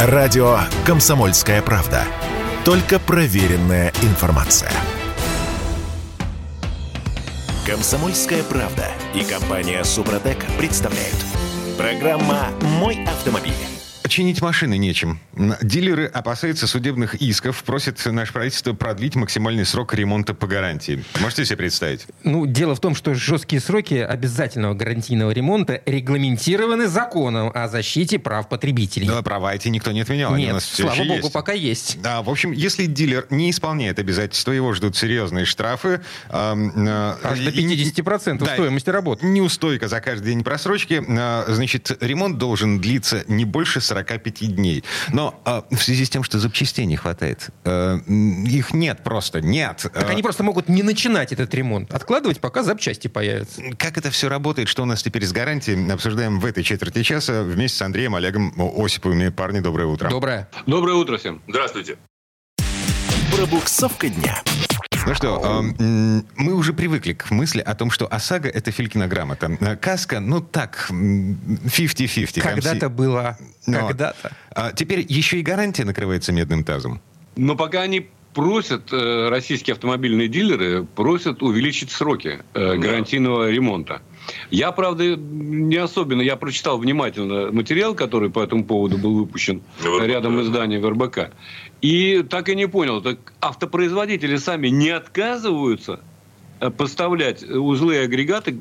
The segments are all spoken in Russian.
Радио «Комсомольская правда». Только проверенная информация. «Комсомольская правда» и компания «Супротек» представляют. Программа «Мой автомобиль». Чинить машины нечем. Дилеры опасаются судебных исков, просят наше правительство продлить максимальный срок ремонта по гарантии. Можете себе представить? Ну, дело в том, что жесткие сроки обязательного гарантийного ремонта регламентированы законом о защите прав потребителей. Да, права эти никто не отменял. Нет, слава богу, есть. пока есть. Да, в общем, если дилер не исполняет обязательства, его ждут серьезные штрафы. Э, э, Аж до 50% да, стоимости работы. Неустойка за каждый день просрочки. Э, значит, ремонт должен длиться не больше 40 45 дней. Но э, в связи с тем, что запчастей не хватает, э, их нет просто, нет. Так они просто могут не начинать этот ремонт, откладывать, пока запчасти появятся. Как это все работает, что у нас теперь с гарантией, обсуждаем в этой четверти часа вместе с Андреем Олегом Осиповыми. Парни, доброе утро. Доброе. Доброе утро всем. Здравствуйте. Пробуксовка дня. Ну что, э, мы уже привыкли к мысли о том, что ОСАГО — это Филькина грамота. Э, каска, ну так, 50-50. Когда-то было, когда-то. А теперь еще и гарантия накрывается медным тазом. Но пока они просят, э, российские автомобильные дилеры просят увеличить сроки э, гарантийного ремонта. Я, правда, не особенно, я прочитал внимательно материал, который по этому поводу был выпущен ВРБК. рядом издания ВРБК. И так и не понял, так автопроизводители сами не отказываются поставлять узлы и агрегаты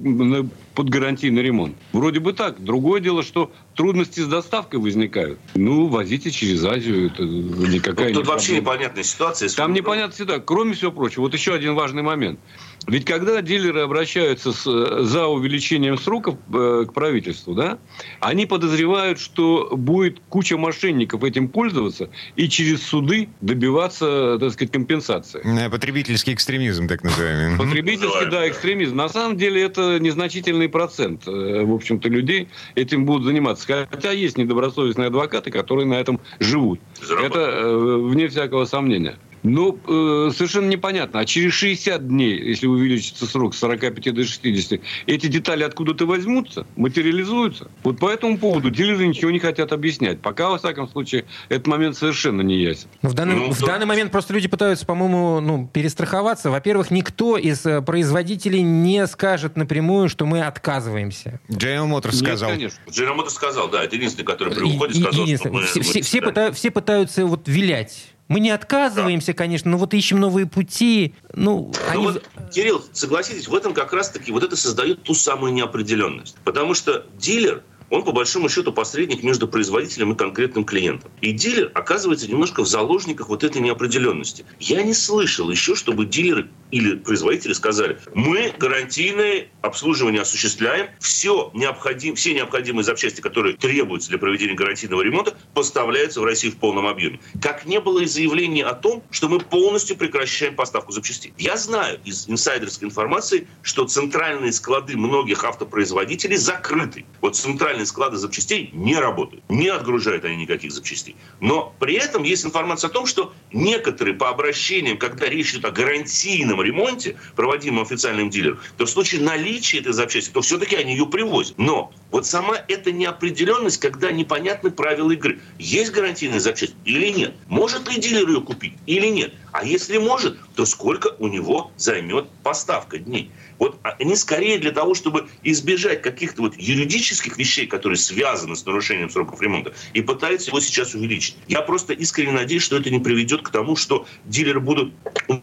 под гарантийный ремонт. Вроде бы так. Другое дело, что трудности с доставкой возникают. Ну, возите через Азию. Это никакая ну, Тут не вообще непонятная ситуация. Там непонятная ситуация. Кроме всего прочего, вот еще один важный момент. Ведь когда дилеры обращаются с, за увеличением сроков э, к правительству, да, они подозревают, что будет куча мошенников этим пользоваться и через суды добиваться, так сказать, компенсации. Э, потребительский экстремизм, так называемый. Потребительский, да, экстремизм. На самом деле это незначительный процент, э, в общем-то, людей этим будут заниматься. Хотя есть недобросовестные адвокаты, которые на этом живут. Это э, вне всякого сомнения. Ну, э, совершенно непонятно. А через 60 дней, если увеличится срок с 45 до 60, эти детали откуда-то возьмутся, материализуются. Вот по этому поводу дилеры ничего не хотят объяснять. Пока, во всяком случае, этот момент совершенно не ясен. В данный, ну, в данный момент просто люди пытаются, по-моему, ну, перестраховаться. Во-первых, никто из э, производителей не скажет напрямую, что мы отказываемся. General Motors сказал. Нет, конечно. General Motors сказал, да. Это единственный, который при уходе сказал, что мы... Все, мы все, все, пыта, все пытаются вот вилять мы не отказываемся, да. конечно, но вот ищем новые пути. Ну, ну они... вот, Кирилл, согласитесь, в этом как раз-таки вот это создает ту самую неопределенность. Потому что дилер – он по большому счету посредник между производителем и конкретным клиентом. И дилер оказывается немножко в заложниках вот этой неопределенности. Я не слышал еще, чтобы дилеры или производители сказали, мы гарантийное обслуживание осуществляем, все, необходим, все необходимые запчасти, которые требуются для проведения гарантийного ремонта, поставляются в Россию в полном объеме. Как не было и заявления о том, что мы полностью прекращаем поставку запчастей. Я знаю из инсайдерской информации, что центральные склады многих автопроизводителей закрыты. Вот центральные склады запчастей не работают. Не отгружают они никаких запчастей. Но при этом есть информация о том, что некоторые по обращениям, когда речь идет о гарантийном ремонте, проводимом официальным дилером, то в случае наличия этой запчасти, то все-таки они ее привозят. Но вот сама эта неопределенность, когда непонятны правила игры. Есть гарантийная запчасть или нет? Может ли дилер ее купить или нет? А если может, то сколько у него займет поставка дней? Вот они скорее для того, чтобы избежать каких-то вот юридических вещей, которые связаны с нарушением сроков ремонта, и пытаются его сейчас увеличить. Я просто искренне надеюсь, что это не приведет к тому, что дилеры будут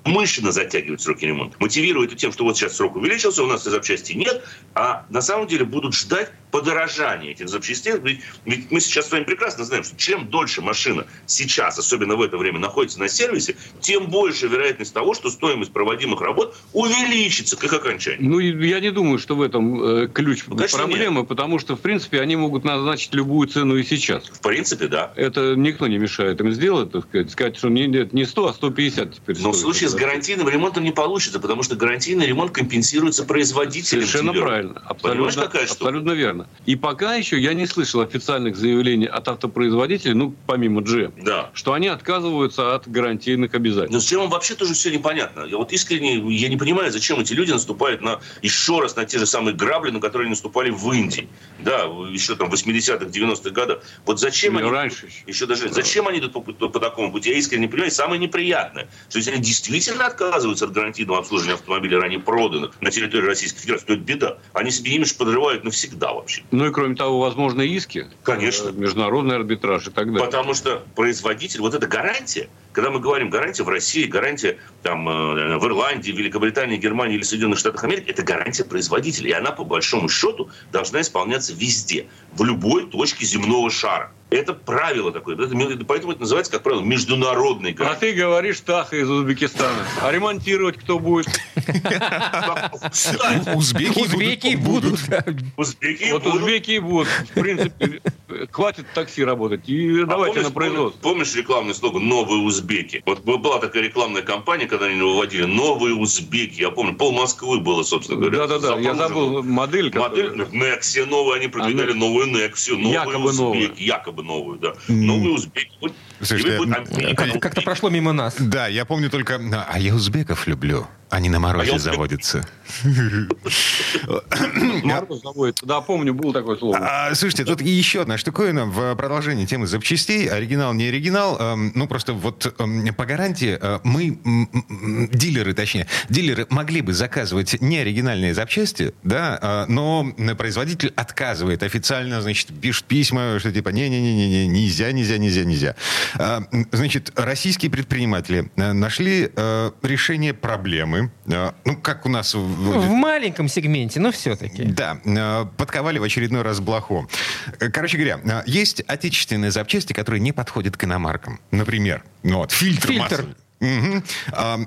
умышленно затягивать сроки ремонта. Мотивируя это тем, что вот сейчас срок увеличился, у нас и запчасти нет, а на самом деле будут ждать подорожания этих запчастей. Ведь, ведь мы сейчас с вами прекрасно знаем, что чем дольше машина сейчас, особенно в это время, находится на сервисе, тем больше вероятность того, что стоимость проводимых работ увеличится к их окончанию. Ну, я не думаю, что в этом э, ключ ну, проблемы, нет. потому что, в принципе, они могут назначить любую цену и сейчас. В принципе, да. Это никто не мешает им сделать, так сказать, сказать, что не, не 100, а 150 теперь. Но в случае с гарантийным ремонтом не получится, потому что гарантийный ремонт компенсируется производителем. Совершенно правильно. Абсолютно, какая абсолютно верно. Совершенно. И пока еще я не слышал официальных заявлений от автопроизводителей, ну, помимо GM, Да. что они отказываются от гарантийных обязательств. Но зачем им вообще тоже все непонятно? Я вот искренне я не понимаю, зачем эти люди наступают на еще раз на те же самые грабли, на которые они наступали в Индии. Да, еще там в 80-х, 90-х годах. Вот зачем Или они... раньше еще. Еще даже... Зачем они идут по, по- по такому пути? Я искренне не понимаю. И самое неприятное, что если они действительно отказываются от гарантийного обслуживания автомобилей, ранее проданных на территории Российской Федерации, то это беда. Они себе имидж подрывают навсегда вообще. Ну и кроме того, возможны иски. Конечно. Э, Международный арбитраж и так далее. Потому что производитель, вот эта гарантия, когда мы говорим гарантия в России, гарантия там, э, в Ирландии, Великобритании, Германии или Соединенных Штатах Америки, это гарантия производителя. И она, по большому счету, должна исполняться везде, в любой точке земного шара. Это правило такое. Поэтому это называется, как правило, международный А гарантия. ты говоришь Таха из Узбекистана. А ремонтировать кто будет? Узбеки, Узбеки будут. узбеки Вот будут. узбеки и будут. В принципе, хватит такси работать. И А давайте на производство. Помнишь, рекламный слоган «Новые узбеки»? Вот была такая рекламная кампания, когда они его выводили «Новые узбеки». Я помню, пол Москвы было, собственно говоря. Да-да-да, я забыл модель. Модель Nexia новую, они продвигали А, ну, новую Nexia, новые якобы узбеки, якобы новую, да. Новые узбеки. Слушайте, м, Америка, Как- Как-то прошло мимо нас. Да, я помню только... А я узбеков люблю. Они на А морозе я узбек- заводятся. Мороз заводится. Да, помню, было такое слово. А, слушайте, тут и еще одна штуковина в продолжении темы запчастей. Оригинал, не оригинал. Эм, ну, просто вот эм, по гарантии э, мы, дилеры, точнее, дилеры могли бы заказывать неоригинальные запчасти, да, э, но производитель отказывает официально, значит, пишет письма, что типа не-не-не-не, нельзя, нельзя, нельзя, нельзя. А, Значит, российские предприниматели э, нашли э, решение проблемы. Э, Ну, как у нас... в- В маленьком сегменте, но все-таки. да, подковали в очередной раз блоху. Короче говоря, есть отечественные запчасти, которые не подходят к иномаркам. Например, ну вот, фильтр, Фильтр. масляный. Мгм. А,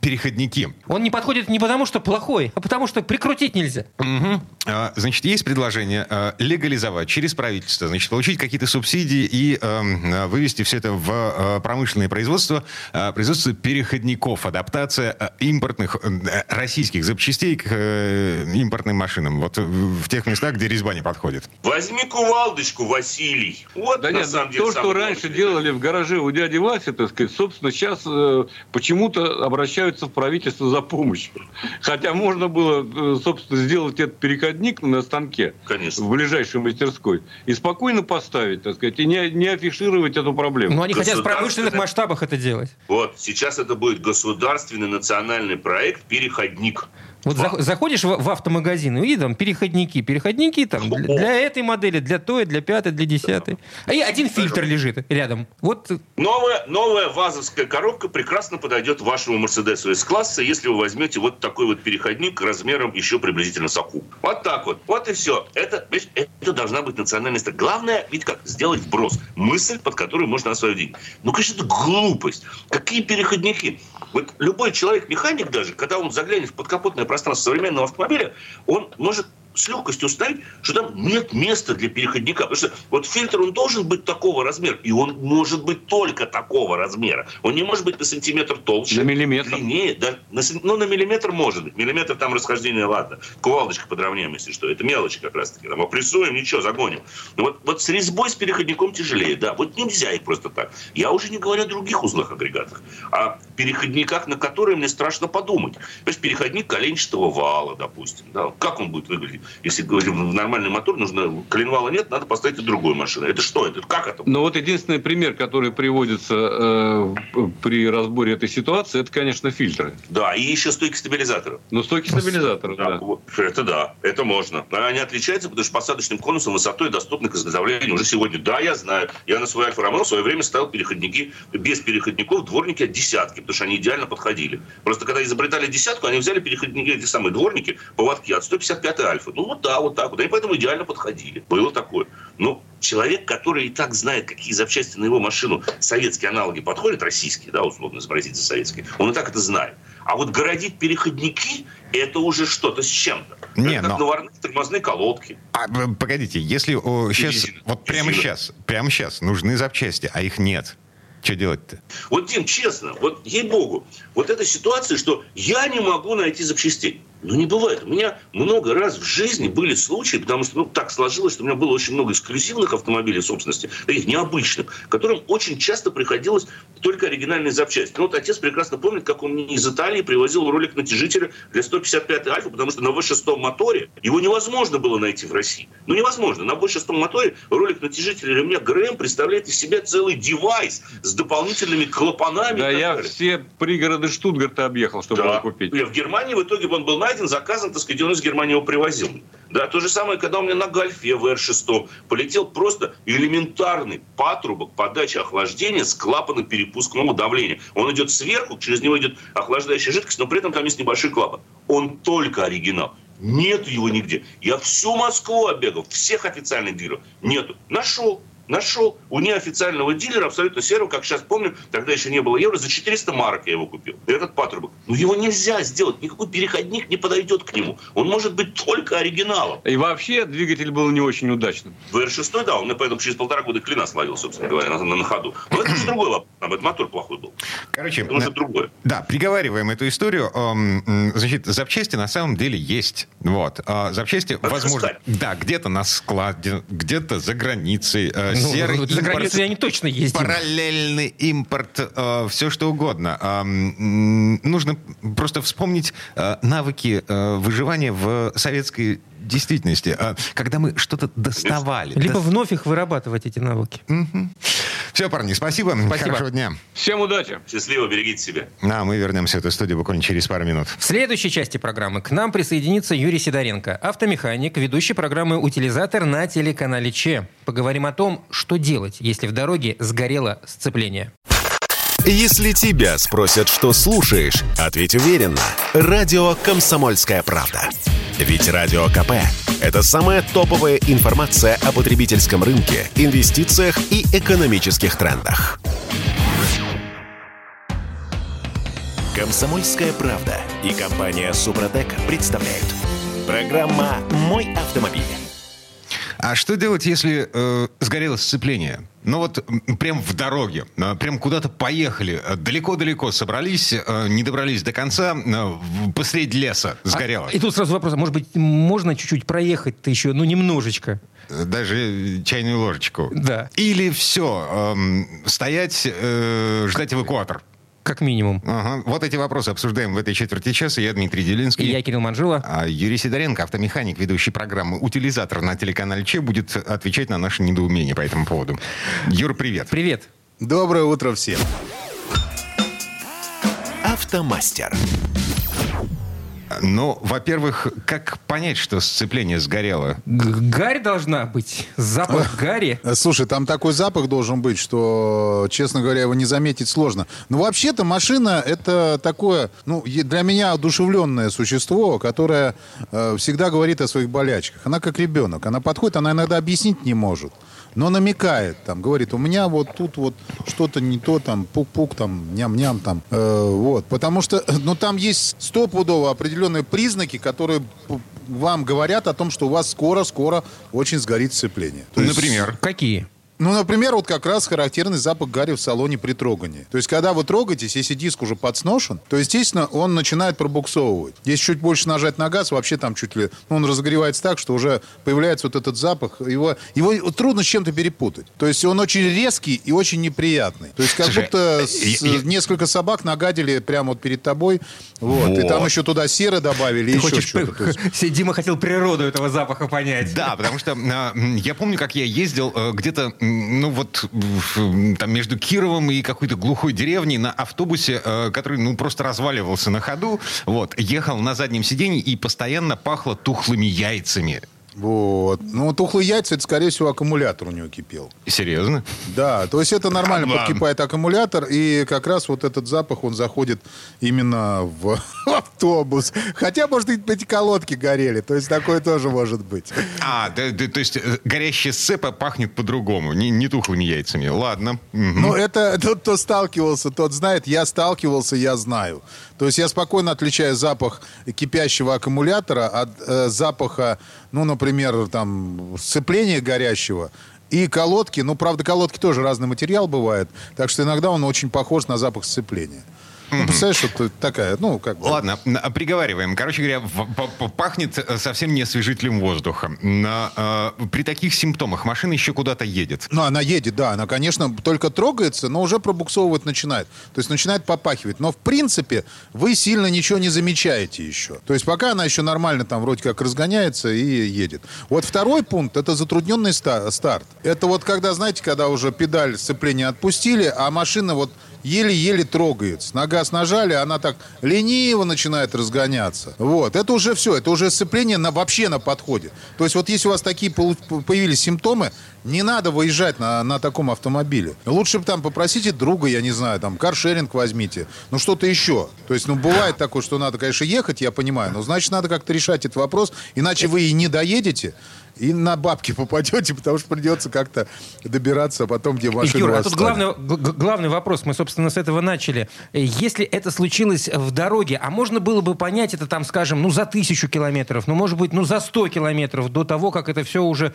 переходники. Он не подходит не потому, что плохой, а потому, что прикрутить нельзя. Мгм. А, Значит, есть предложение э, легализовать через правительство, значит, получить какие-то субсидии и эм, э, вывести все это в э, промышленное производство, э, производство переходников, адаптация э, импортных э, российских запчастей к э, импортным машинам. Вот в тех местах, где резьба не подходит. Возьми кувалдочку, Василий. Вот, Да на нет, самом деле, то, что раньше делали в гараже у дяди Васи, так сказать, собственно, сейчас э, почему-то обращаются в правительство за помощью. Хотя можно было, э, собственно, сделать этот переходник на станке Конечно. в ближайшей мастерской и спокойно поставить, так сказать, и не, не афишировать эту проблему. Но они хотят в промышленных масштабах это делать. Вот, сейчас это будет государственный национальный проект «Переходник». Вот зах- заходишь в, в автомагазин и там переходники, переходники там для, для этой модели, для той, для пятой, для десятой. А и один фильтр лежит рядом. Вот Новая, новая вазовская коробка прекрасно подойдет вашему Мерседесу S-класса, если вы возьмете вот такой вот переходник размером еще приблизительно с аку. Вот так вот. Вот и все. Это, видишь, это должна быть национальная стратегия. Главное, ведь как, сделать вброс. Мысль, под которую можно освоить деньги. Ну, конечно, это глупость. Какие переходники? Вот любой человек-механик даже, когда он заглянет в подкапотное пространство современного автомобиля, он может с легкостью установить, что там нет места для переходника. Потому что вот фильтр, он должен быть такого размера, и он может быть только такого размера. Он не может быть на сантиметр толще, На миллиметр. длиннее. Да, на, ну, на миллиметр может быть. Миллиметр там расхождение, ладно. Кувалдочка подровняем, если что. Это мелочи как раз таки. Там опрессуем, ничего, загоним. Но вот, вот с резьбой, с переходником тяжелее, да. Вот нельзя их просто так. Я уже не говорю о других узлах агрегатах, а переходниках, на которые мне страшно подумать. Понимаешь, переходник коленчатого вала, допустим. Да? Как он будет выглядеть? Если говорим, в нормальный мотор нужно, коленвала нет, надо поставить и другую машину. Это что? Это как это? Но вот единственный пример, который приводится э, при разборе этой ситуации, это, конечно, фильтры. Да, и еще стойки стабилизатора. Но стойки стабилизатора, Да, да. вот. Это да, это можно. Но Они отличаются, потому что посадочным конусом высотой доступны к изготовлению уже сегодня. Да, я знаю. Я на свой Альфа Ромео в свое время ставил переходники, без переходников дворники от десятки, потому что они идеально подходили. Просто когда изобретали десятку, они взяли переходники, эти самые дворники, поводки от 155 Альфа. Ну вот да, вот так вот. Они поэтому идеально подходили. Было такое. Ну, человек, который и так знает, какие запчасти на его машину советские аналоги подходят, российские, да, условно изобразить за советские, он и так это знает. А вот городить переходники – это уже что-то с чем-то. Не, это как но- наварные тормозные колодки. А, э, погодите, если сейчас, резина. вот прямо Резина. сейчас, прямо сейчас нужны запчасти, а их нет, что делать-то? Вот, Дим, честно, вот ей-богу, вот эта ситуация, что я не могу найти запчастей. Ну, не бывает. У меня много раз в жизни были случаи, потому что ну, так сложилось, что у меня было очень много эксклюзивных автомобилей собственности, таких необычных, которым очень часто приходилось только оригинальные запчасти. Ну, вот отец прекрасно помнит, как он мне из Италии привозил ролик натяжителя для 155 Альфа, потому что на V6 моторе его невозможно было найти в России. Ну, невозможно. На V6 моторе ролик натяжителя ремня ГРМ представляет из себя целый девайс с дополнительными клапанами. Да, я все пригороды Штутгарта объехал, чтобы Да. его купить. В Германии в итоге он был найден, заказан, так сказать, он из Германии его привозил. Да, то же самое, когда у меня на Гольфе в R6 полетел просто элементарный патрубок подачи охлаждения с клапаном перепускного давления. Он идет сверху, через него идет охлаждающая жидкость, но при этом там есть небольшой клапан. Он только оригинал. Нет его нигде. Я всю Москву оббегал, всех официальных дилеров. Нету. Нашел. Нашел у неофициального дилера, абсолютно серого, как сейчас помню, тогда еще не было евро, за 400 марок я его купил. Этот патрубок. Ну его нельзя сделать, никакой переходник не подойдет к нему. Он может быть только оригиналом. И вообще двигатель был не очень удачным. В R6, да, он мне поэтому через полтора года клина словил, собственно говоря, на, на- на ходу. Но это же другой вопрос, там, это мотор плохой был. Короче, Это уже другое. Да, приговариваем эту историю. Эм, Значит, запчасти на самом деле есть. Вот. А Запчасти, возможно, искать? да, где-то на складе, где-то за границей. Э, Ну, вот за границу я не точно ездил. Параллельный импорт, все что угодно. М, Нужно просто вспомнить э, навыки э, выживания в советской действительности, э, когда мы что-то доставали. Либо вновь их вырабатывать, эти навыки. Все, парни, спасибо. Спасибо. Хорошего дня. Всем удачи! Счастливо, берегите себя. А мы вернемся в эту студию буквально через пару минут. В следующей части программы к нам присоединится Юрий Сидоренко, автомеханик, ведущий программы «Утилизатор» на телеканале ЧЕ. Поговорим о том, что делать, если в дороге сгорело сцепление. Если тебя спросят, что слушаешь, ответь уверенно. Радио «Комсомольская правда». Ведь Радио КП – это самая топовая информация о потребительском рынке, инвестициях и экономических трендах. «Комсомольская правда» и компания «Супротек» представляют. Программа «Мой автомобиль». А что делать, если э, сгорело сцепление? Ну вот прям в дороге, э, прям куда-то поехали, э, далеко-далеко собрались, э, не добрались до конца, э, посреди леса сгорело. А, и тут сразу вопрос, а может быть, можно чуть-чуть проехать-то еще, ну, немножечко? Э, Даже чайную ложечку. Да. Или все, стоять, э, ждать эвакуатор. Как минимум. Ага. Вот эти вопросы обсуждаем в этой четверти часа. Я Дмитрий Делинский. И я, Кирилл Манжула. А Юрий Сидоренко, автомеханик, ведущий программы «Утилизатор» на телеканале Че, будет отвечать на наши недоумения по этому поводу. Юр, привет. Привет. Доброе утро всем. Автомастер. Ну, во-первых, как понять, что сцепление сгорело? Гарь должна быть. Запах гари. Э, Слушай, там такой запах должен быть, что, честно говоря, его не заметить сложно. Но вообще-то машина это такое, ну, для меня одушевленное существо, которое э, всегда говорит о своих болячках. Она как ребенок. Она подходит, она иногда объяснить не может. Но намекает, там, говорит, у меня вот тут вот что-то не то, там, пук-пук, там, ням-ням, там, э, вот. Потому что, ну, там есть стопудово определенные признаки, которые вам говорят о том, что у вас скоро-скоро очень сгорит сцепление. То есть- Например? Какие? Ну, например, вот как раз характерный запах гари в салоне при трогании. То есть, когда вы трогаетесь, если диск уже подсношен, то, естественно, он начинает пробуксовывать. Если чуть больше нажать на газ, вообще там чуть ли... Ну, он разогревается так, что уже появляется вот этот запах. Его, его трудно с чем-то перепутать. То есть, он очень резкий и очень неприятный. То есть, как Слушай, будто я- с- я- несколько собак нагадили прямо вот перед тобой. Вот. И там Вот. еще туда серы добавили, Ты еще хочешь... что-то. Есть- Дима хотел природу этого запаха понять. Да, потому что м, я помню, как я ездил э, где-то, ну вот, там между Кировом и какой-то глухой деревней на автобусе, э, который, ну, просто разваливался на ходу. Вот, ехал на заднем сиденье и постоянно пахло тухлыми яйцами. Вот. Ну, тухлые яйца, это, скорее всего, аккумулятор у него кипел. Серьезно? Да, то есть это нормально Ладно. подкипает аккумулятор, и как раз вот этот запах, он заходит именно в автобус. Хотя, может быть, эти колодки горели, то есть такое тоже может быть. А, да, да, то есть э, горящая сцепа пахнет по-другому, не, не тухлыми яйцами. Ладно. Мгм. Ну, это тот, кто сталкивался, тот знает. Я сталкивался, я знаю. То есть я спокойно отличаю запах кипящего аккумулятора от э, запаха, ну, например, там, сцепления горящего. И колодки, ну, правда, колодки тоже разный материал бывает, так что иногда он очень похож на запах сцепления. Ну, представляешь, вот такая, ну, как бы... Ладно, приговариваем. Короче говоря, пахнет э, совсем не освежителем воздуха. На, э, при таких симптомах машина еще куда-то едет. Ну, она едет, да, она, конечно, только трогается, но уже пробуксовывать начинает. То есть начинает попахивать. Но, в принципе, вы сильно ничего не замечаете еще. То есть пока она еще нормально там вроде как разгоняется и едет. Вот второй пункт – это затрудненный ста- старт. Это вот когда, знаете, когда уже педаль сцепления отпустили, а машина вот еле-еле трогается. На газ нажали, она так лениво начинает разгоняться. Вот. Это уже все. Это уже сцепление на, вообще на подходе. То есть вот если у вас такие появились симптомы, не надо выезжать на, на таком автомобиле. Лучше бы там попросите друга, я не знаю, там каршеринг возьмите. Ну что-то еще. То есть, ну бывает такое, что надо, конечно, ехать, я понимаю. Но значит, надо как-то решать этот вопрос. Иначе вы и не доедете, и на бабки попадете, потому что придется как-то добираться потом, где машина Юра, а тут главный, главный вопрос, мы, собственно, с этого начали. Э, Если это случилось в дороге, а можно было бы понять это там, скажем, ну, за тысячу километров, ну, может быть, ну, за сто километров до того, как это все уже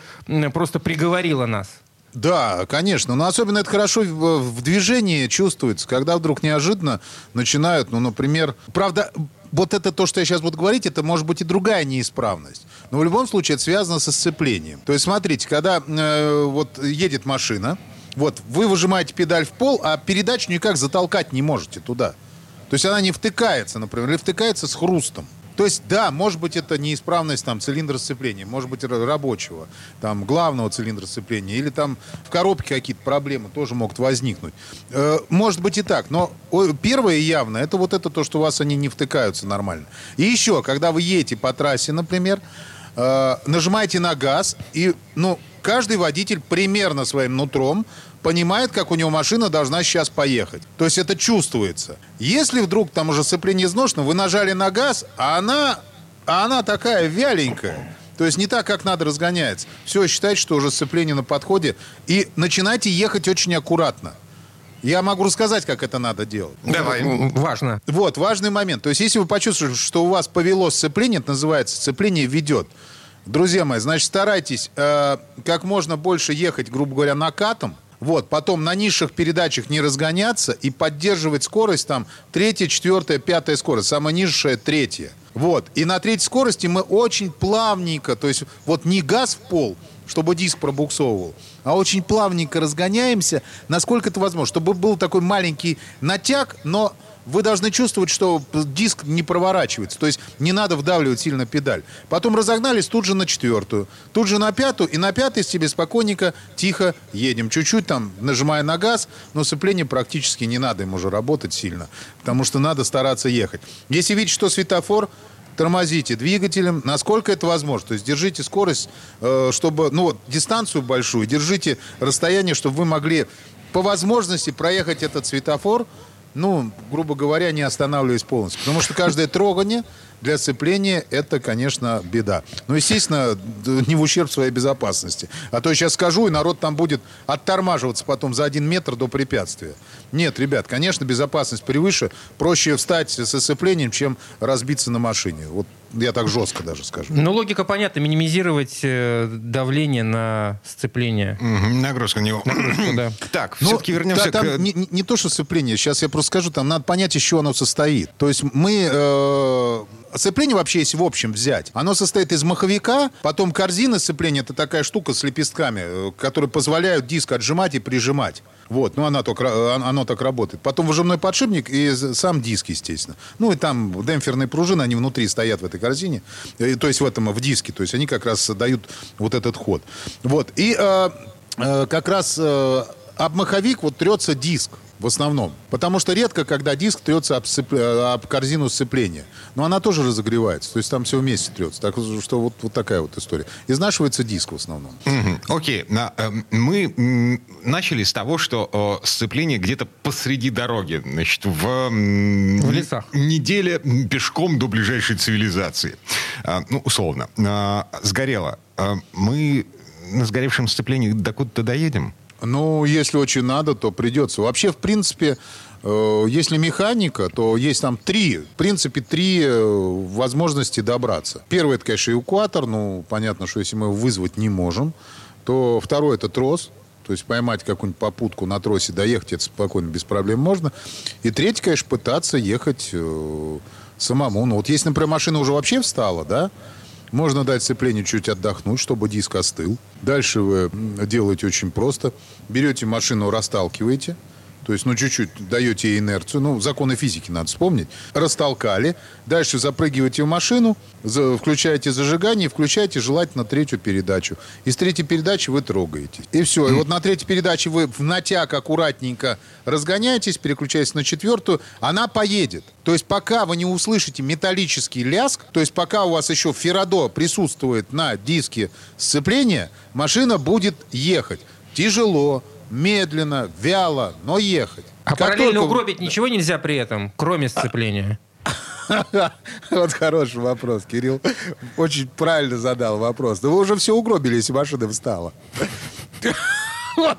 просто приговорило нас? Да, конечно. Но особенно это хорошо в, движении чувствуется, когда вдруг неожиданно начинают, ну, например... Правда, вот это то, что я сейчас буду говорить, это может быть и другая неисправность. Но в любом случае это связано со сцеплением. То есть, смотрите, когда э, вот едет машина, вот вы выжимаете педаль в пол, а передачу никак затолкать не можете туда. То есть она не втыкается, например, или втыкается с хрустом. То есть, да, может быть, это неисправность там, цилиндра сцепления, может быть, рабочего, там, главного цилиндра сцепления, или там в коробке какие-то проблемы тоже могут возникнуть. Э, может быть и так, но первое явно, это вот это то, что у вас они не втыкаются нормально. И еще, когда вы едете по трассе, например, э, нажимаете на газ, и, ну, каждый водитель примерно своим нутром понимает, как у него машина должна сейчас поехать. То есть это чувствуется. Если вдруг там уже сцепление изношено, вы нажали на газ, а она, а она такая вяленькая, то есть не так, как надо разгоняется. Все, считайте, что уже сцепление на подходе. И начинайте ехать очень аккуратно. Я могу рассказать, как это надо делать. Давай. Важно. Вот, важный момент. То есть, если вы почувствуете, что у вас повело сцепление, это называется сцепление ведет. Друзья мои, значит, старайтесь э, как можно больше ехать, грубо говоря, накатом. Вот, потом на низших передачах не разгоняться и поддерживать скорость там третья, четвертая, пятая скорость. Самая низшая третья. Вот. И на третьей скорости мы очень плавненько, то есть вот не газ в пол, чтобы диск пробуксовывал, а очень плавненько разгоняемся, насколько это возможно, чтобы был такой маленький натяг, но вы должны чувствовать, что диск не проворачивается. То есть не надо вдавливать сильно педаль. Потом разогнались тут же на четвертую, тут же на пятую, и на пятой себе спокойненько, тихо едем. Чуть-чуть там нажимая на газ, но сцепление практически не надо им уже работать сильно, потому что надо стараться ехать. Если видите, что светофор, тормозите двигателем, насколько это возможно. То есть держите скорость, э, чтобы, ну вот, дистанцию большую, держите расстояние, чтобы вы могли по возможности проехать этот светофор, ну, грубо говоря, не останавливаясь полностью. Потому что каждое трогание для сцепления это, конечно, беда. Но, естественно, не в ущерб своей безопасности. А то я сейчас скажу, и народ там будет оттормаживаться потом за один метр до препятствия. Нет, ребят, конечно, безопасность превыше. Проще встать со сцеплением, чем разбиться на машине. Вот я так жестко даже скажу. Ну, логика понятна. Минимизировать э, давление на сцепление. Мгм, Нагрузка на него. да. Так, Ну, все-таки вернемся та- там к... не, не- не то, что сцепление. Сейчас я просто скажу, там надо понять, из чего оно состоит. То есть мы... э, Сцепление вообще, если в общем взять, оно состоит из маховика, потом корзина сцепления, это такая штука с лепестками, э, которые позволяют диск отжимать и прижимать. Вот, ну она так, ра- оно так работает. Потом выжимной подшипник и сам диск, естественно. Ну и там демпферные пружины, они внутри стоят в этой корзине, э, то есть в этом, в диске, то есть они как раз дают вот этот ход. Вот, и э, э, как раз э, об маховик вот трется диск в основном. Потому что редко, когда диск трется об, сцеп- э, об корзину сцепления. Но она тоже разогревается. То есть там все вместе трется. Так что вот, вот такая вот история. Изнашивается диск в основном. Мгм. Окей, э, мы начали с того, что сцепление где-то посреди дороги, значит, в, В лесах. неделя пешком до ближайшей цивилизации. А, ну, условно. А, сгорело. А, мы на сгоревшем сцеплении докуда-то доедем? Ну, если очень надо, то придется. Вообще, в принципе, э, если механика, то есть там три, в принципе, три э, возможности добраться. Первый, это, конечно, эвакуатор. Ну, понятно, что если мы его вызвать не можем, то второй, это трос. То есть поймать какую-нибудь попутку на тросе, доехать это спокойно, без проблем можно. И третье, конечно, пытаться ехать э, самому. Ну вот если, например, машина уже вообще встала, да, можно дать сцеплению чуть отдохнуть, чтобы диск остыл. Дальше вы делаете очень просто. Берете машину, расталкиваете – то есть, ну, чуть-чуть даете ей инерцию. Ну, законы физики надо вспомнить. Растолкали. Дальше запрыгиваете в машину, за, включаете зажигание включаете желательно третью передачу. Из третьей передачи вы трогаете. И все. И вот на третьей передаче вы в натяг аккуратненько разгоняетесь, переключаетесь на четвертую, она поедет. То есть пока вы не услышите металлический ляск, то есть пока у вас еще феррадо присутствует на диске сцепления, машина будет ехать. Тяжело, медленно, вяло, но ехать. А Как параллельно только- угробить ничего нельзя при этом, кроме сцепления? Вот хороший вопрос, Кирилл. Очень правильно задал вопрос. Да вы уже все угробили, если машина встала.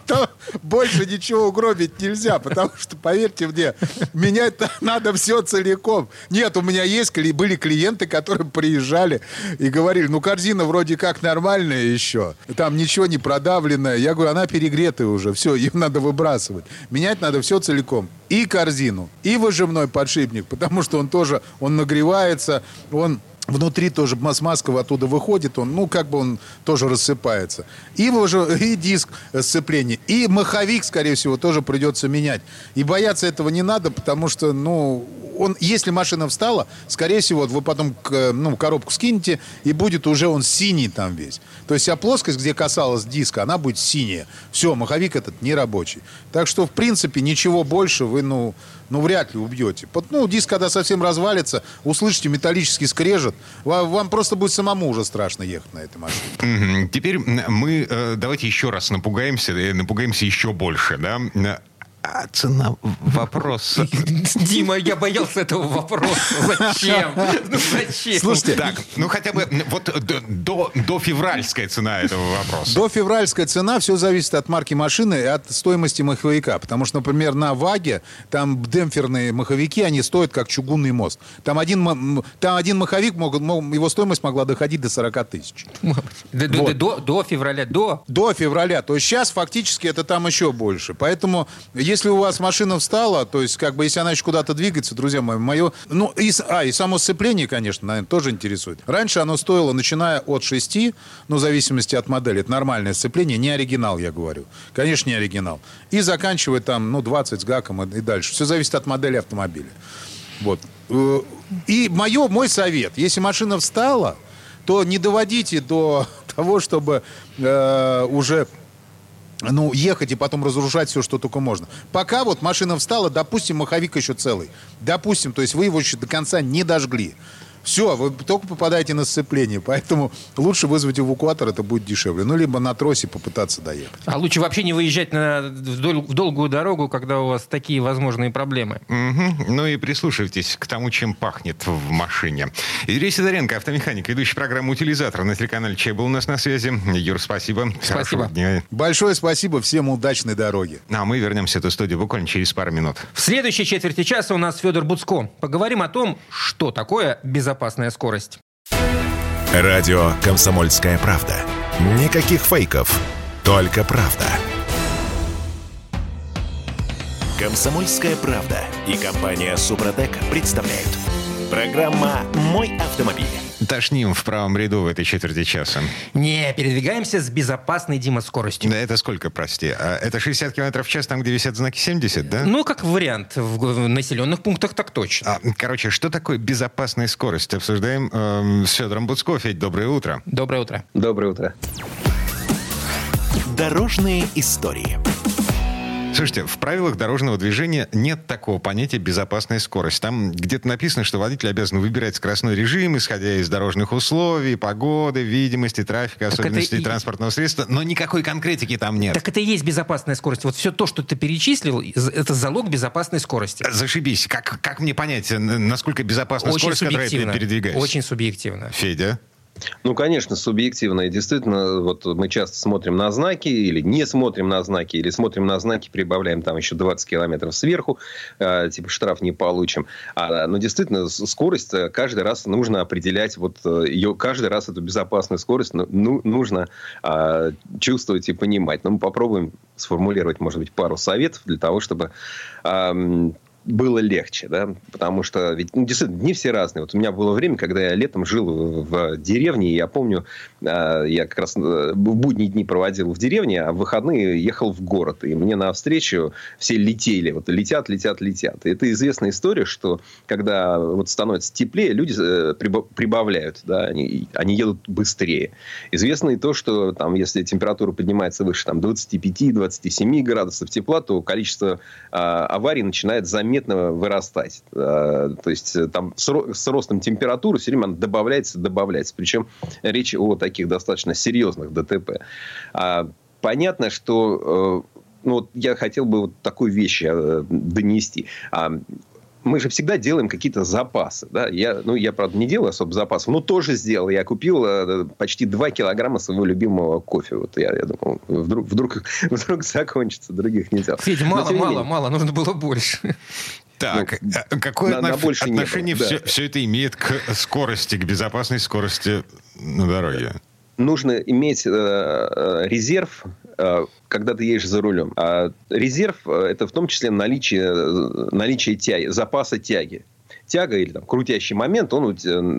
То больше ничего угробить нельзя, потому что, поверьте мне, менять надо все целиком. Нет, у меня есть, были клиенты, которые приезжали и говорили, ну, корзина вроде как нормальная еще, там ничего не продавленное. Я говорю, она перегретая уже, все, ее надо выбрасывать. Менять надо все целиком. И корзину, и выжимной подшипник, потому что он тоже, он нагревается, он Внутри тоже маска оттуда выходит, он, ну, как бы он тоже рассыпается. И, уже, и диск сцепления, и маховик, скорее всего, тоже придется менять. И бояться этого не надо, потому что, ну, он, если машина встала, скорее всего, вот вы потом ну, коробку скинете, и будет уже он синий там весь. То есть вся плоскость, где касалась диска, она будет синяя. Все, маховик этот не рабочий. Так что, в принципе, ничего больше вы, ну, ну вряд ли убьете. Ну, диск, когда совсем развалится, услышите металлический скрежет, вам, вам просто будет самому уже страшно ехать на этой машине. Теперь мы э, давайте еще раз напугаемся, э, напугаемся еще больше, да? А цена вопроса. Дима, я боялся этого вопроса. Зачем? Ну зачем? Слушайте, Так, ну хотя бы вот до, до, февральская цена этого вопроса. До февральская цена все зависит от марки машины и от стоимости маховика. Потому что, например, на ВАГе там демпферные маховики, они стоят как чугунный мост. Там один, там один маховик, мог, его стоимость могла доходить до 40 тысяч. До- до- Вот. До до февраля, до. До февраля. То есть сейчас фактически это там еще больше. Поэтому, если у вас машина встала, то есть как бы если она еще куда-то двигается, друзья мои, мое... Ну, и, а, и само сцепление, конечно, наверное, тоже интересует. Раньше оно стоило, начиная от 6, ну, в зависимости от модели, это нормальное сцепление, не оригинал, я говорю. Конечно, не оригинал. И заканчивая там, ну, 20 с гаком и и дальше. Все зависит от модели автомобиля. Вот. Э, И мое, мой совет, если машина встала, то не доводите до того, чтобы э, уже ну, ехать и потом разрушать все, что только можно. Пока вот машина встала, допустим, маховик еще целый. Допустим, то есть вы его еще до конца не дожгли. Все, вы только попадаете на сцепление. Поэтому лучше вызвать эвакуатор, это будет дешевле. Ну, либо на тросе попытаться доехать. А лучше вообще не выезжать на, в, дол- в долгую дорогу, когда у вас такие возможные проблемы. Мгм. Ну и прислушивайтесь к тому, чем пахнет в машине. Юрий Сидоренко, автомеханик, ведущий программу «Утилизатор» на телеканале «Чай» был у нас на связи. Юр, спасибо. Хорошего дня. Большое спасибо, всем удачной дороги. Ну, а мы вернемся в эту студию буквально через пару минут. В следующей четверти часа у нас Федор Буцко. Поговорим о том, что такое безопасная скорость. Радио «Комсомольская правда». Никаких фейков, только правда. «Комсомольская правда» и компания «Супротек» представляют. Программа «Мой автомобиль». Тошним в правом ряду в этой четверти часа. Не, передвигаемся с безопасной, Дима, скоростью. Да это сколько, прости? А это 60 км в час там, где висят знаки 70, да? Ну, как вариант, в, населенных пунктах так точно. А, короче, что такое безопасная скорость? Обсуждаем эм, с Федором Буцко. Федь, доброе утро. Доброе утро. Доброе утро. Дорожные истории. Слушайте, в правилах дорожного движения нет такого понятия безопасная скорость. Там где-то написано, что водитель обязан выбирать скоростной режим, исходя из дорожных условий, погоды, видимости, трафика, это особенностей и- транспортного средства, но никакой конкретики там нет. Так это и есть безопасная скорость. Вот все то, что ты перечислил, это залог безопасной скорости. Зашибись. Как, как мне понять, насколько безопасна Очень скорость, которая ты субъективно. передвигаешься? Очень субъективно. Федя? Ну, конечно, субъективно. И действительно, вот мы часто смотрим на знаки или не смотрим на знаки, или смотрим на знаки, прибавляем там еще 20 километров сверху, э, типа штраф не получим. А, но действительно, скорость э, каждый раз нужно определять, вот э, ее каждый раз эту безопасную скорость ну, ну, нужно э, чувствовать и понимать. Но мы попробуем сформулировать, может быть, пару советов для того, чтобы э, было легче, да, потому что ведь ну, действительно дни все разные. Вот у меня было время, когда я летом жил в деревне, и я помню, а, я как раз э, в будние дни проводил в деревне, а в выходные ехал в город, и мне навстречу все летели, вот летят, летят, летят. И это известная история, что когда вот становится теплее, люди э, прибавляют, да, они, они едут быстрее. Известно и то, что там, если температура поднимается выше там 25-27 градусов тепла, то количество а, аварий начинает заметно заметно вырастать. Э, то есть э, там с ростом температуры все время добавляется, добавляется. Причем речь о таких достаточно серьезных ДТП. А, понятно, что э, ну, вот я хотел бы вот такую вещь донести. Мы же всегда делаем какие-то запасы. Да? Я, ну, я, правда, не делаю особо запасов, но тоже сделал. Я купил э, почти 2 килограмма своего любимого кофе. Вот я, я думал, вдруг, вдруг, вдруг закончится, других не делал. Федя, мало, мало, менее... мало, нужно было больше. Так, ну, а какое на, отнош... на больше отношение все, да. все это имеет к скорости, к безопасной скорости на дороге? Нужно иметь э, э резерв Э, когда ты едешь за рулем. А резерв э, – это в том числе наличие, э, наличие тяги, запаса тяги тяга или там, крутящий момент, он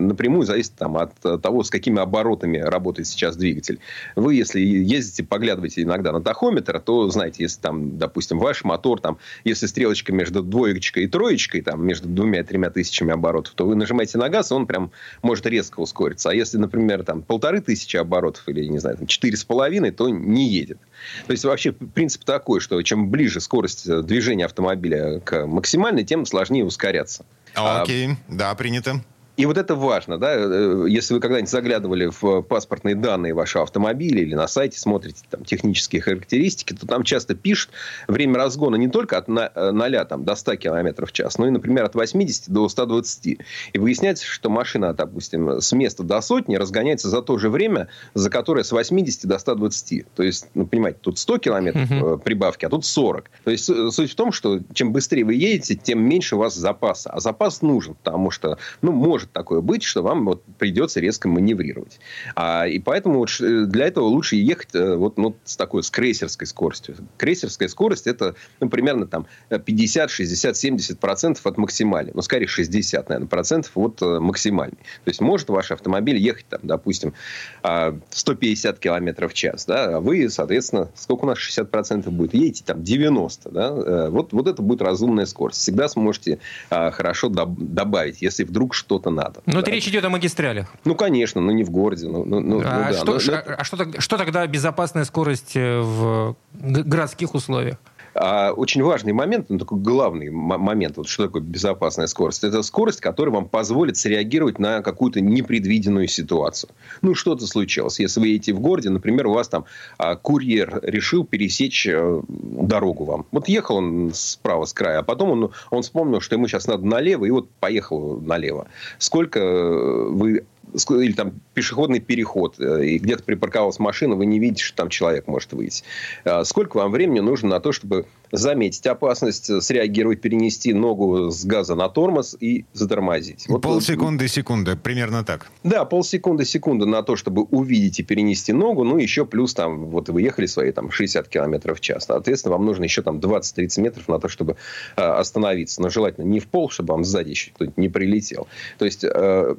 напрямую зависит там, от того, с какими оборотами работает сейчас двигатель. Вы, если ездите, поглядываете иногда на тахометр, то знаете, если там, допустим, ваш мотор, там, если стрелочка между двоечкой и троечкой, там, между двумя и тремя тысячами оборотов, то вы нажимаете на газ, он прям может резко ускориться. А если, например, там, полторы тысячи оборотов или, не знаю, четыре с половиной, то не едет. То есть, вообще принцип такой, что чем ближе скорость движения автомобиля к максимальной, тем сложнее ускоряться. А, Окей, да, принято. И вот это важно, да, э, если вы когда-нибудь заглядывали в паспортные данные вашего автомобиля или на сайте смотрите там технические характеристики, то там часто пишут время разгона не только от 0 э, там, до 100 км в час, но и, например, от 80 до 120. И выясняется, что машина, допустим, с места до сотни разгоняется за то же время, за которое с 80 до 120. То есть, ну, понимаете, тут 100 километров прибавки, а тут 40. То есть, суть в том, что чем быстрее вы едете, тем меньше у вас запаса. А запас нужен, потому что, ну, может может такое быть, что вам вот придется резко маневрировать. А, и поэтому вот э, для этого лучше ехать э, вот ну, с такой, с крейсерской скоростью. Крейсерская скорость это ну, примерно там 50, 60, 70 процентов от максимальной. Ну, скорее 60, наверное, процентов от э, максимальной. То есть, может ваш автомобиль ехать, там, допустим, 150 а, километров в час, да, а вы, соответственно, сколько у нас 60 процентов будет? Едете там 90, да, вот, вот это будет разумная скорость. Всегда сможете а, хорошо добавить, если вдруг что-то надо. Ну, это речь идет о магистралях. Ну, конечно, но не в городе. Ну, ну, ну, а, ну, что, но, а, а что, что тогда безопасная скорость э, в городских условиях? А очень важный момент, ну, такой главный момент, вот что такое безопасная скорость, это скорость, которая вам позволит среагировать на какую-то непредвиденную ситуацию. Ну, что-то случилось. Если вы едете в городе, например, у вас там а, курьер решил пересечь а, дорогу вам. Вот ехал он справа, с края, а потом он, он вспомнил, что ему сейчас надо налево, и вот поехал налево. Сколько э, вы или там пешеходный переход, э, и где-то припарковалась машина, вы не видите, что там человек может выйти. А сколько вам времени нужно на то, чтобы заметить опасность, среагировать, перенести ногу с газа на тормоз и затормозить? Вот, полсекунды, секунды, примерно так. Да, полсекунды, секунды на то, чтобы увидеть и перенести ногу, ну, еще плюс там, вот вы ехали свои там 60 километров в час. Соответственно, вам нужно еще там 20-30 метров на то, чтобы э, остановиться. Но желательно не в пол, чтобы вам сзади еще кто-нибудь не прилетел. То есть, э,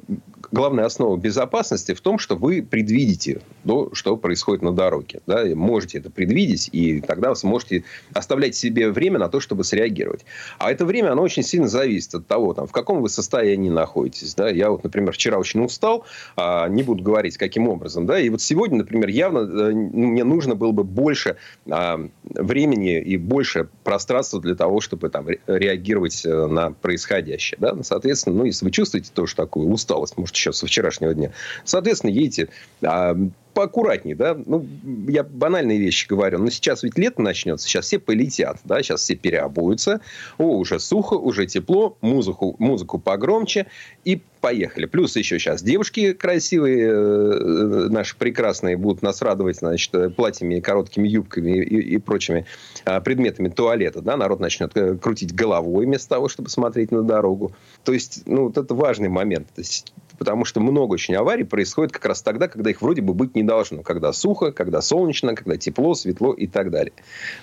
главная основа безопасности в том, что вы предвидите то, что происходит на дороге. Да? Можете это предвидеть, и тогда вы сможете оставлять себе время на то, чтобы среагировать. А это время, оно очень сильно зависит от того, там, в каком вы состоянии находитесь. Да? Я вот, например, вчера очень устал, а, не буду говорить, каким образом. Да? И вот сегодня, например, явно э, мне нужно было бы больше а, времени и больше пространства для того, чтобы там, реагировать э, на происходящее. Да? Соответственно, ну, если вы чувствуете тоже такую усталость, может, еще со вчерашнего дня, соответственно, едете а, поаккуратнее, да. Ну, я банальные вещи говорю. Но сейчас ведь лето начнется, сейчас все полетят, да, сейчас все переобуются. О, уже сухо, уже тепло, музыку, музыку погромче и поехали. Плюс еще сейчас девушки красивые, э, наши прекрасные, будут нас радовать, значит, платьями, короткими юбками и, и прочими а, предметами туалета, да, народ начнет э, крутить головой вместо того, чтобы смотреть на дорогу. То есть, ну, вот это важный момент. То есть, потому что много очень аварий происходит как раз тогда, когда их вроде бы быть не должно. Когда сухо, когда солнечно, когда тепло, светло и так далее.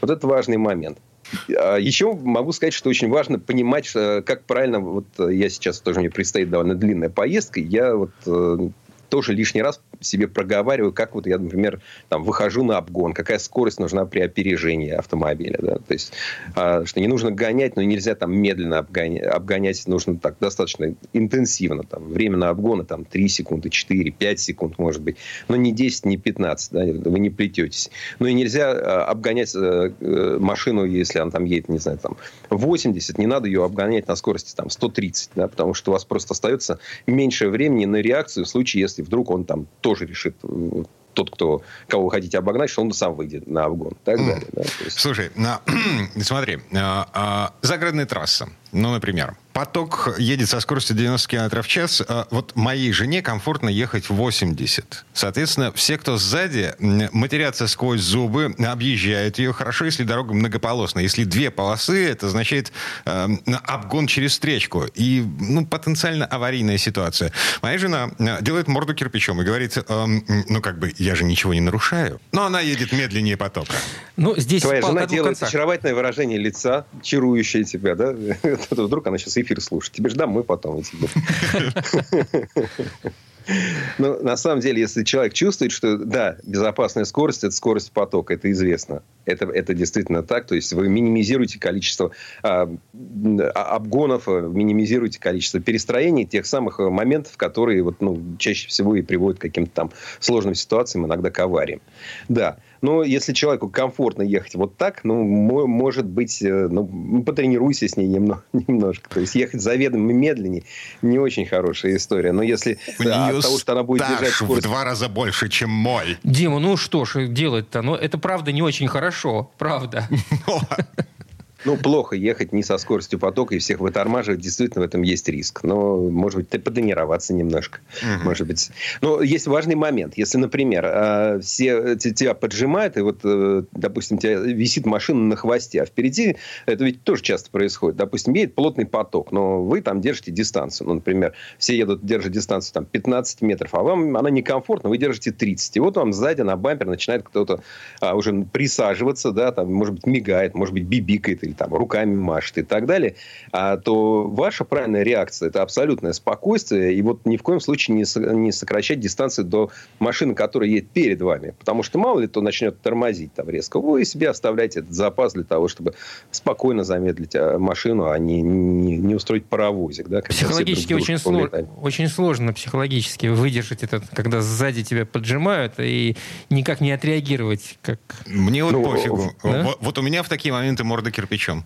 Вот это важный момент. А еще могу сказать, что очень важно понимать, как правильно, вот я сейчас тоже мне предстоит довольно длинная поездка, я вот э, тоже лишний раз себе проговариваю, как вот я, например, там, выхожу на обгон, какая скорость нужна при опережении автомобиля. Да? То есть, а, что не нужно гонять, но нельзя там медленно обгонять, обгонять нужно так достаточно интенсивно. Там, время на обгоны там, 3 секунды, 4, 5 секунд, может быть. Но не 10, не 15, да? вы не плететесь. Ну и нельзя а, обгонять а, машину, если она там едет, не знаю, там 80, не надо ее обгонять на скорости там 130, да? потому что у вас просто остается меньше времени на реакцию в случае, если вдруг он там тоже решит тот, кто, кого вы хотите обогнать, что он сам выйдет на обгон. Так далее, да? есть... Слушай, на... смотри, а, а, загородная трасса, ну, например, поток едет со скоростью 90 км в час. А, вот моей жене комфортно ехать 80. Соответственно, все, кто сзади, матерятся сквозь зубы, объезжают ее. Хорошо, если дорога многополосная. Если две полосы, это означает э, обгон через встречку. И ну, потенциально аварийная ситуация. Моя жена э, делает морду кирпичом и говорит, э, ну, как бы, я же ничего не нарушаю. Но она едет медленнее потока. Ну, здесь Твоя жена делает очаровательное выражение лица, чарующее тебя, да? Вдруг она сейчас эфир слушать. Тебе же домой потом. Ну, на самом деле, если человек чувствует, что, да, безопасная скорость – это скорость потока, это известно. Это, это действительно так. То есть, вы минимизируете количество а, обгонов, минимизируете количество перестроений, тех самых моментов, которые вот, ну, чаще всего и приводят к каким-то там сложным ситуациям, иногда к авариям. Да. Но если человеку комфортно ехать вот так, ну, может быть, э, ну, потренируйся с ней немного, немножко. То есть ехать заведомо медленнее не очень хорошая история. Но если У да, от того, что она будет держать скорость... в два раза больше, чем мой. Дима, ну что ж делать-то? Ну, это правда не очень хорошо. Правда. Ну, плохо ехать не со скоростью потока и всех вытормаживать. Действительно, в этом есть риск. Но, может быть, потренироваться немножко. Угу. Может быть. Но есть важный момент. Если, например, а, все тебя поджимают, и вот, э, допустим, тебя висит машина на хвосте, а впереди, это ведь тоже часто происходит. Допустим, едет плотный поток, но вы там держите дистанцию. Ну, например, все едут, держат дистанцию там 15 метров, а вам она некомфортна, вы держите 30. И вот вам сзади на бампер начинает кто-то а, уже присаживаться, да, там, может быть, мигает, может быть, бибикает или там руками машет и так далее, а, то ваша правильная реакция – это абсолютное спокойствие. И вот ни в коем случае не, не сокращать дистанцию до машины, которая едет перед вами. Потому что мало ли кто начнет тормозить там резко. Вы себе оставляете этот запас для того, чтобы спокойно замедлить а, машину, а не, не, не устроить паровозик. Да, психологически очень, сло... очень сложно психологически выдержать это, когда сзади тебя поджимают и никак не отреагировать. Как... Мне вот ну, пофигу. Да? Вот, вот у меня в такие моменты морда кирпичом чем?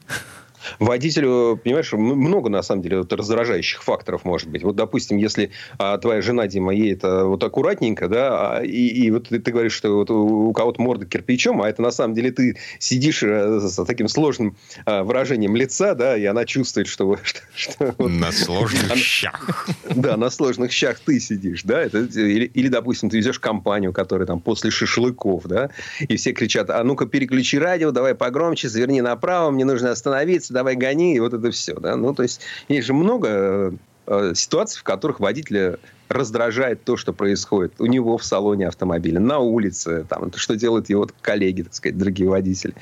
Водителю, понимаешь, много на самом деле вот, раздражающих факторов может быть. Вот, допустим, если а, твоя жена, Дима, едет а, вот аккуратненько, да, а, и, и вот ты, ты говоришь, что вот у, кого-то морда кирпичом, а это на самом деле ты сидишь а, с таким сложным а, выражением лица, да, и она чувствует, что... что, что на сложных она, щах. Да, на сложных щах ты сидишь, да, это, или, или, допустим, ты везешь компанию, которая там после шашлыков, да, и все кричат, а ну-ка переключи радио, давай погромче, заверни направо, мне нужно остановиться, давай гони, и вот это все. Да? Ну, то есть, есть же много э, ситуаций, в которых водители раздражает то, что происходит у него в салоне автомобиля, на улице, там, что делают его коллеги, так сказать, дорогие водители.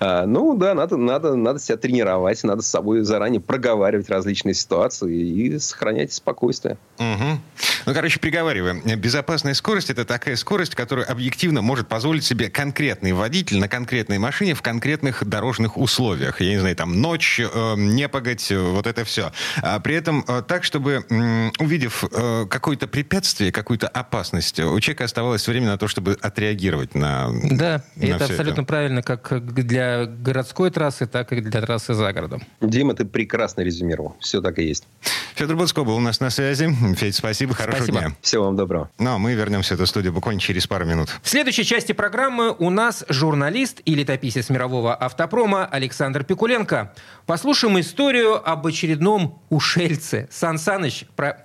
А, ну, да, надо, надо, надо себя тренировать, надо с собой заранее проговаривать различные ситуации и сохранять спокойствие. Угу. Ну, короче, приговариваем. Безопасная скорость – это такая скорость, которую объективно может позволить себе конкретный водитель на конкретной машине в конкретных дорожных условиях. Я не знаю, там, ночь, э, непогодь, вот это все. А при этом э, так, чтобы, э, увидев э, какой какое-то препятствие, какую-то опасность, у человека оставалось время на то, чтобы отреагировать на Да, на это абсолютно правильно как для городской трассы, так и для трассы за городом. Дима, ты прекрасно резюмировал. Все так и есть. Федор Буцко был у нас на связи. Федь, спасибо, хорошего Спасибо. дня. Всего вам доброго. Ну, а мы вернемся в эту студию буквально через пару минут. В следующей части программы у нас журналист и летописец мирового автопрома Александр Пикуленко. Послушаем историю об очередном ушельце. Сан Саныч, про...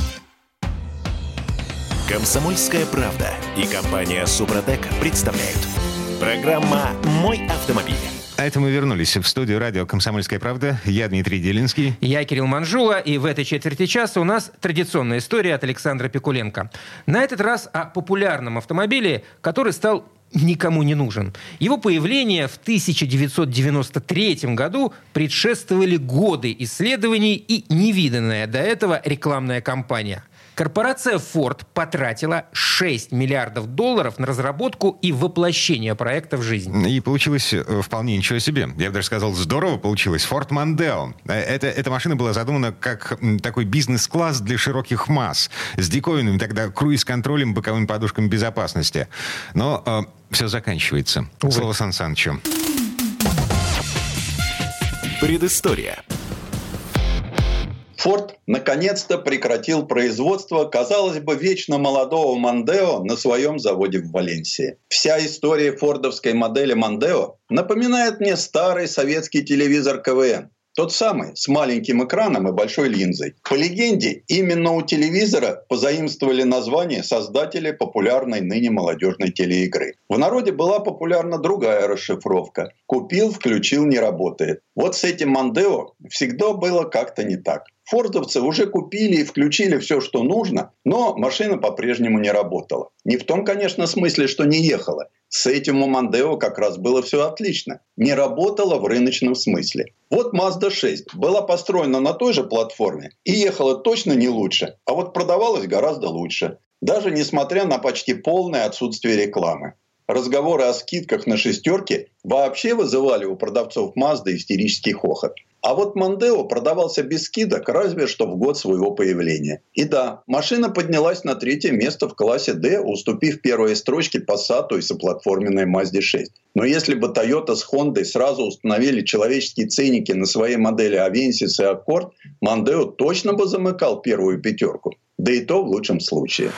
«Комсомольская правда» и компания «Супротек» представляют. Программа «Мой автомобиль». А это мы вернулись в студию радио «Комсомольская правда». Я Дмитрий Делинский. Я Кирилл Манжула, и в этой четверти часа у нас традиционная история от Александра Пикуленко. На этот раз о популярном автомобиле, который стал никому не нужен. Его появление в 1993 году предшествовали годы исследований и невиданная до этого рекламная кампания. Корпорация Ford потратила 6 миллиардов долларов на разработку и воплощение проекта в жизнь. И получилось э, вполне ничего себе. Я бы даже сказал, здорово получилось. Ford Mondeo. Э, Это, эта машина была задумана как такой бизнес-класс для широких масс. С диковинным тогда круиз-контролем, боковыми подушками безопасности. Но все заканчивается. Увы. Слово Сан Санычу. Предыстория. Форд наконец-то прекратил производство, казалось бы, вечно молодого Мандео на своем заводе в Валенсии. Вся история фордовской модели Мандео напоминает мне старый советский телевизор КВН. Тот самый, с маленьким экраном и большой линзой. По легенде, именно у телевизора позаимствовали название создатели популярной ныне молодежной телеигры. В народе была популярна другая расшифровка. «Купил, включил, не работает». Вот с этим Мандео всегда было как-то не так. Фордовцы уже купили и включили все, что нужно, но машина по-прежнему не работала. Не в том, конечно, смысле, что не ехала. С этим у Мандео как раз было все отлично. Не работала в рыночном смысле. Вот Mazda 6 была построена на той же платформе и ехала точно не лучше, а вот продавалась гораздо лучше. Даже несмотря на почти полное отсутствие рекламы. Разговоры о скидках на шестерки вообще вызывали у продавцов Mazda истерический хохот. А вот Мандео продавался без скидок разве что в год своего появления. И да, машина поднялась на третье место в классе D, уступив первые строчки Passat и соплатформенной Mazda 6. Но если бы Toyota с Honda сразу установили человеческие ценники на свои модели Avensis и Accord, Мандео точно бы замыкал первую пятерку. Да и то в лучшем случае.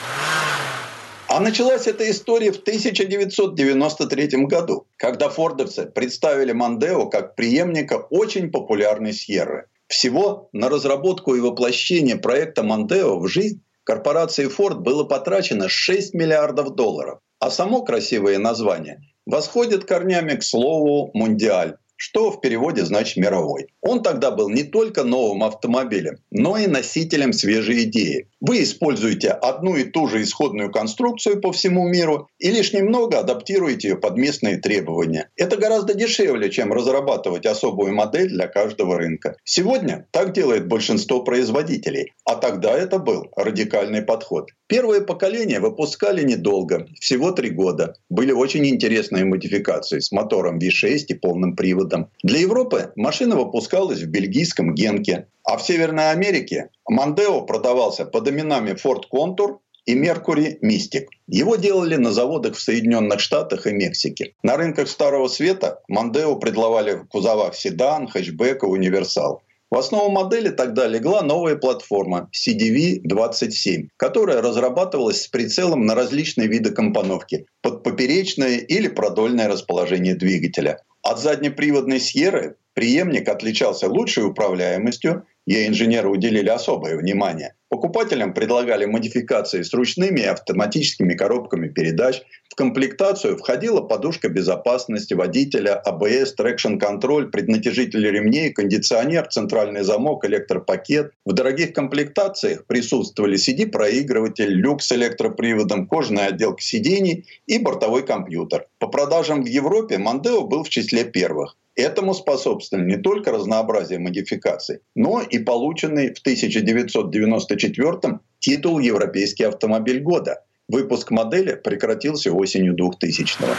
А началась эта история в 1993 году, когда фордовцы представили Мандео как преемника очень популярной Сьерры. Всего на разработку и воплощение проекта Мандео в жизнь корпорации Ford было потрачено 6 миллиардов долларов. А само красивое название восходит корнями к слову «мундиаль», что в переводе значит «мировой». Он тогда был не только новым автомобилем, но и носителем свежей идеи. Вы используете одну и ту же исходную конструкцию по всему миру и лишь немного адаптируете ее под местные требования. Это гораздо дешевле, чем разрабатывать особую модель для каждого рынка. Сегодня так делает большинство производителей, а тогда это был радикальный подход. Первое поколение выпускали недолго, всего три года. Были очень интересные модификации с мотором V6 и полным приводом. Для Европы машина выпускалась в бельгийском Генке, а в Северной Америке Мандео продавался под именами Ford Contour и Mercury Mystic. Его делали на заводах в Соединенных Штатах и Мексике. На рынках Старого Света Мандео предлагали в кузовах седан, хэтчбэк и универсал. В основу модели тогда легла новая платформа CDV-27, которая разрабатывалась с прицелом на различные виды компоновки под поперечное или продольное расположение двигателя. От заднеприводной Сьерры преемник отличался лучшей управляемостью, ей инженеры уделили особое внимание. Покупателям предлагали модификации с ручными и автоматическими коробками передач, В комплектацию входила подушка безопасности водителя, АБС, трекшн-контроль, преднатяжитель ремней, кондиционер, центральный замок, электропакет. В дорогих комплектациях присутствовали CD-проигрыватель, люк с электроприводом, кожаная отделка сидений и бортовой компьютер. По продажам в Европе Мандео был в числе первых. Этому способствовали не только разнообразие модификаций, но и полученный в 1994 титул «Европейский автомобиль года». Выпуск модели прекратился осенью 2000-го.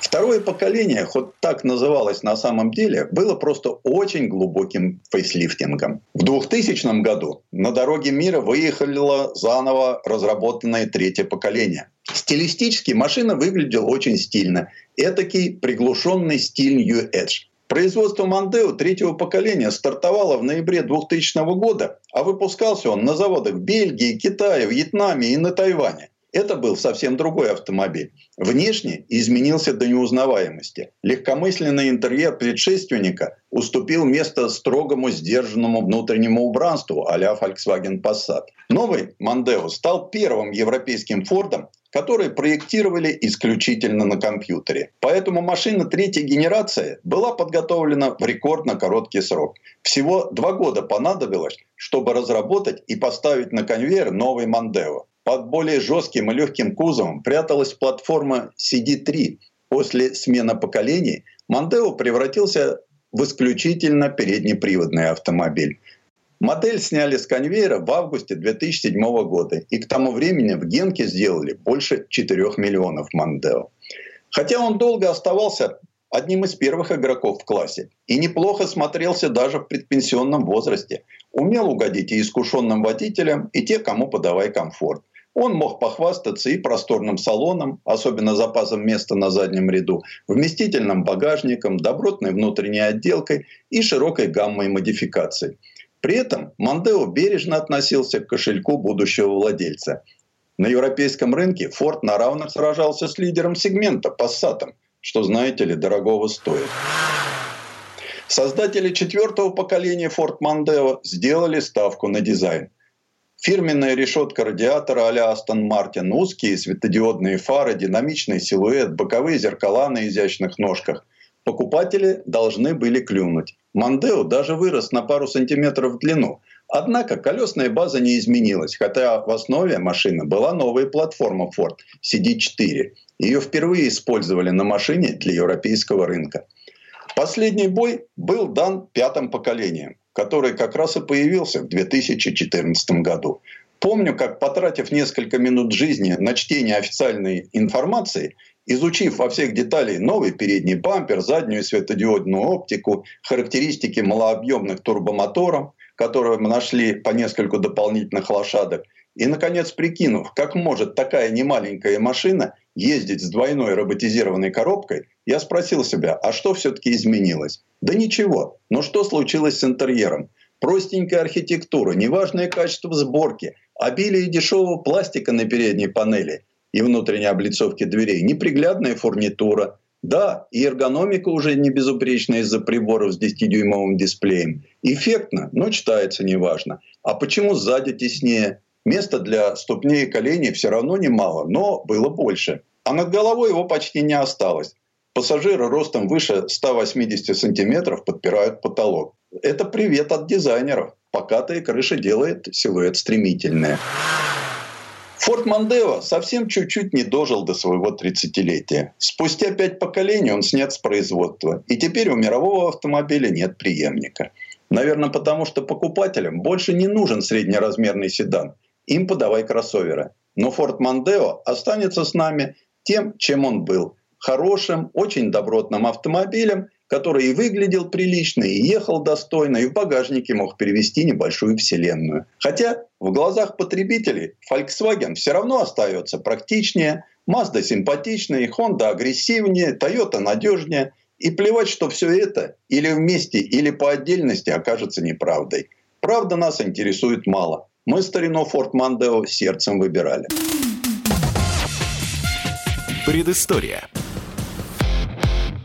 Второе поколение, хоть так называлось на самом деле, было просто очень глубоким фейслифтингом. В 2000 году на дороге мира выехало заново разработанное третье поколение. Стилистически машина выглядела очень стильно. Этакий приглушенный стиль New Edge. Производство Мандео третьего поколения стартовало в ноябре 2000 года, а выпускался он на заводах Бельгии, Китае, Вьетнаме и на Тайване. Это был совсем другой автомобиль. Внешне изменился до неузнаваемости. Легкомысленный интерьер предшественника уступил место строгому, сдержанному внутреннему убранству а-ля Volkswagen Passat. Новый Мандео стал первым европейским Фордом, которые проектировали исключительно на компьютере. Поэтому машина третьей генерации была подготовлена в рекордно короткий срок. Всего два года понадобилось, чтобы разработать и поставить на конвейер новый Мандео. Под более жестким и легким кузовом пряталась платформа CD3. После смены поколений Мандео превратился в исключительно переднеприводный автомобиль. Модель сняли с конвейера в августе 2007 года, и к тому времени в Генке сделали больше 4 миллионов Мандео. Хотя он долго оставался одним из первых игроков в классе и неплохо смотрелся даже в предпенсионном возрасте. Умел угодить и искушенным водителям, и те, кому подавай комфорт. Он мог похвастаться и просторным салоном, особенно запасом места на заднем ряду, вместительным багажником, добротной внутренней отделкой и широкой гаммой модификаций – при этом Мандео бережно относился к кошельку будущего владельца. На европейском рынке Ford на равных сражался с лидером сегмента, Passat, что, знаете ли, дорогого стоит. Создатели четвертого поколения Ford Mondeo сделали ставку на дизайн. Фирменная решетка радиатора а-ля Aston Martin, узкие светодиодные фары, динамичный силуэт, боковые зеркала на изящных ножках – покупатели должны были клюнуть. Мандео даже вырос на пару сантиметров в длину. Однако колесная база не изменилась, хотя в основе машины была новая платформа Ford CD4. Ее впервые использовали на машине для европейского рынка. Последний бой был дан пятым поколением, который как раз и появился в 2014 году. Помню, как потратив несколько минут жизни на чтение официальной информации, Изучив во всех деталях новый передний бампер, заднюю светодиодную оптику, характеристики малообъемных турбомоторов, которые мы нашли по нескольку дополнительных лошадок, и, наконец, прикинув, как может такая немаленькая машина ездить с двойной роботизированной коробкой, я спросил себя, а что все-таки изменилось? Да ничего. Но что случилось с интерьером? Простенькая архитектура, неважное качество сборки, обилие дешевого пластика на передней панели – и внутренней облицовки дверей, неприглядная фурнитура. Да, и эргономика уже не безупречная из-за приборов с 10-дюймовым дисплеем. Эффектно, но читается неважно. А почему сзади теснее? Места для ступней и коленей все равно немало, но было больше. А над головой его почти не осталось. Пассажиры ростом выше 180 сантиметров подпирают потолок. Это привет от дизайнеров. Покатая крыша делает силуэт стремительнее. Форд Мандео совсем чуть-чуть не дожил до своего 30-летия. Спустя пять поколений он снят с производства. И теперь у мирового автомобиля нет преемника. Наверное, потому что покупателям больше не нужен среднеразмерный седан. Им подавай кроссоверы. Но Форд Мандео останется с нами тем, чем он был. Хорошим, очень добротным автомобилем, который и выглядел прилично, и ехал достойно, и в багажнике мог перевести небольшую вселенную. Хотя в глазах потребителей Volkswagen все равно остается практичнее, Mazda симпатичнее, Honda агрессивнее, Toyota надежнее. И плевать, что все это или вместе, или по отдельности окажется неправдой. Правда нас интересует мало. Мы старину Ford Mondeo сердцем выбирали. Предыстория.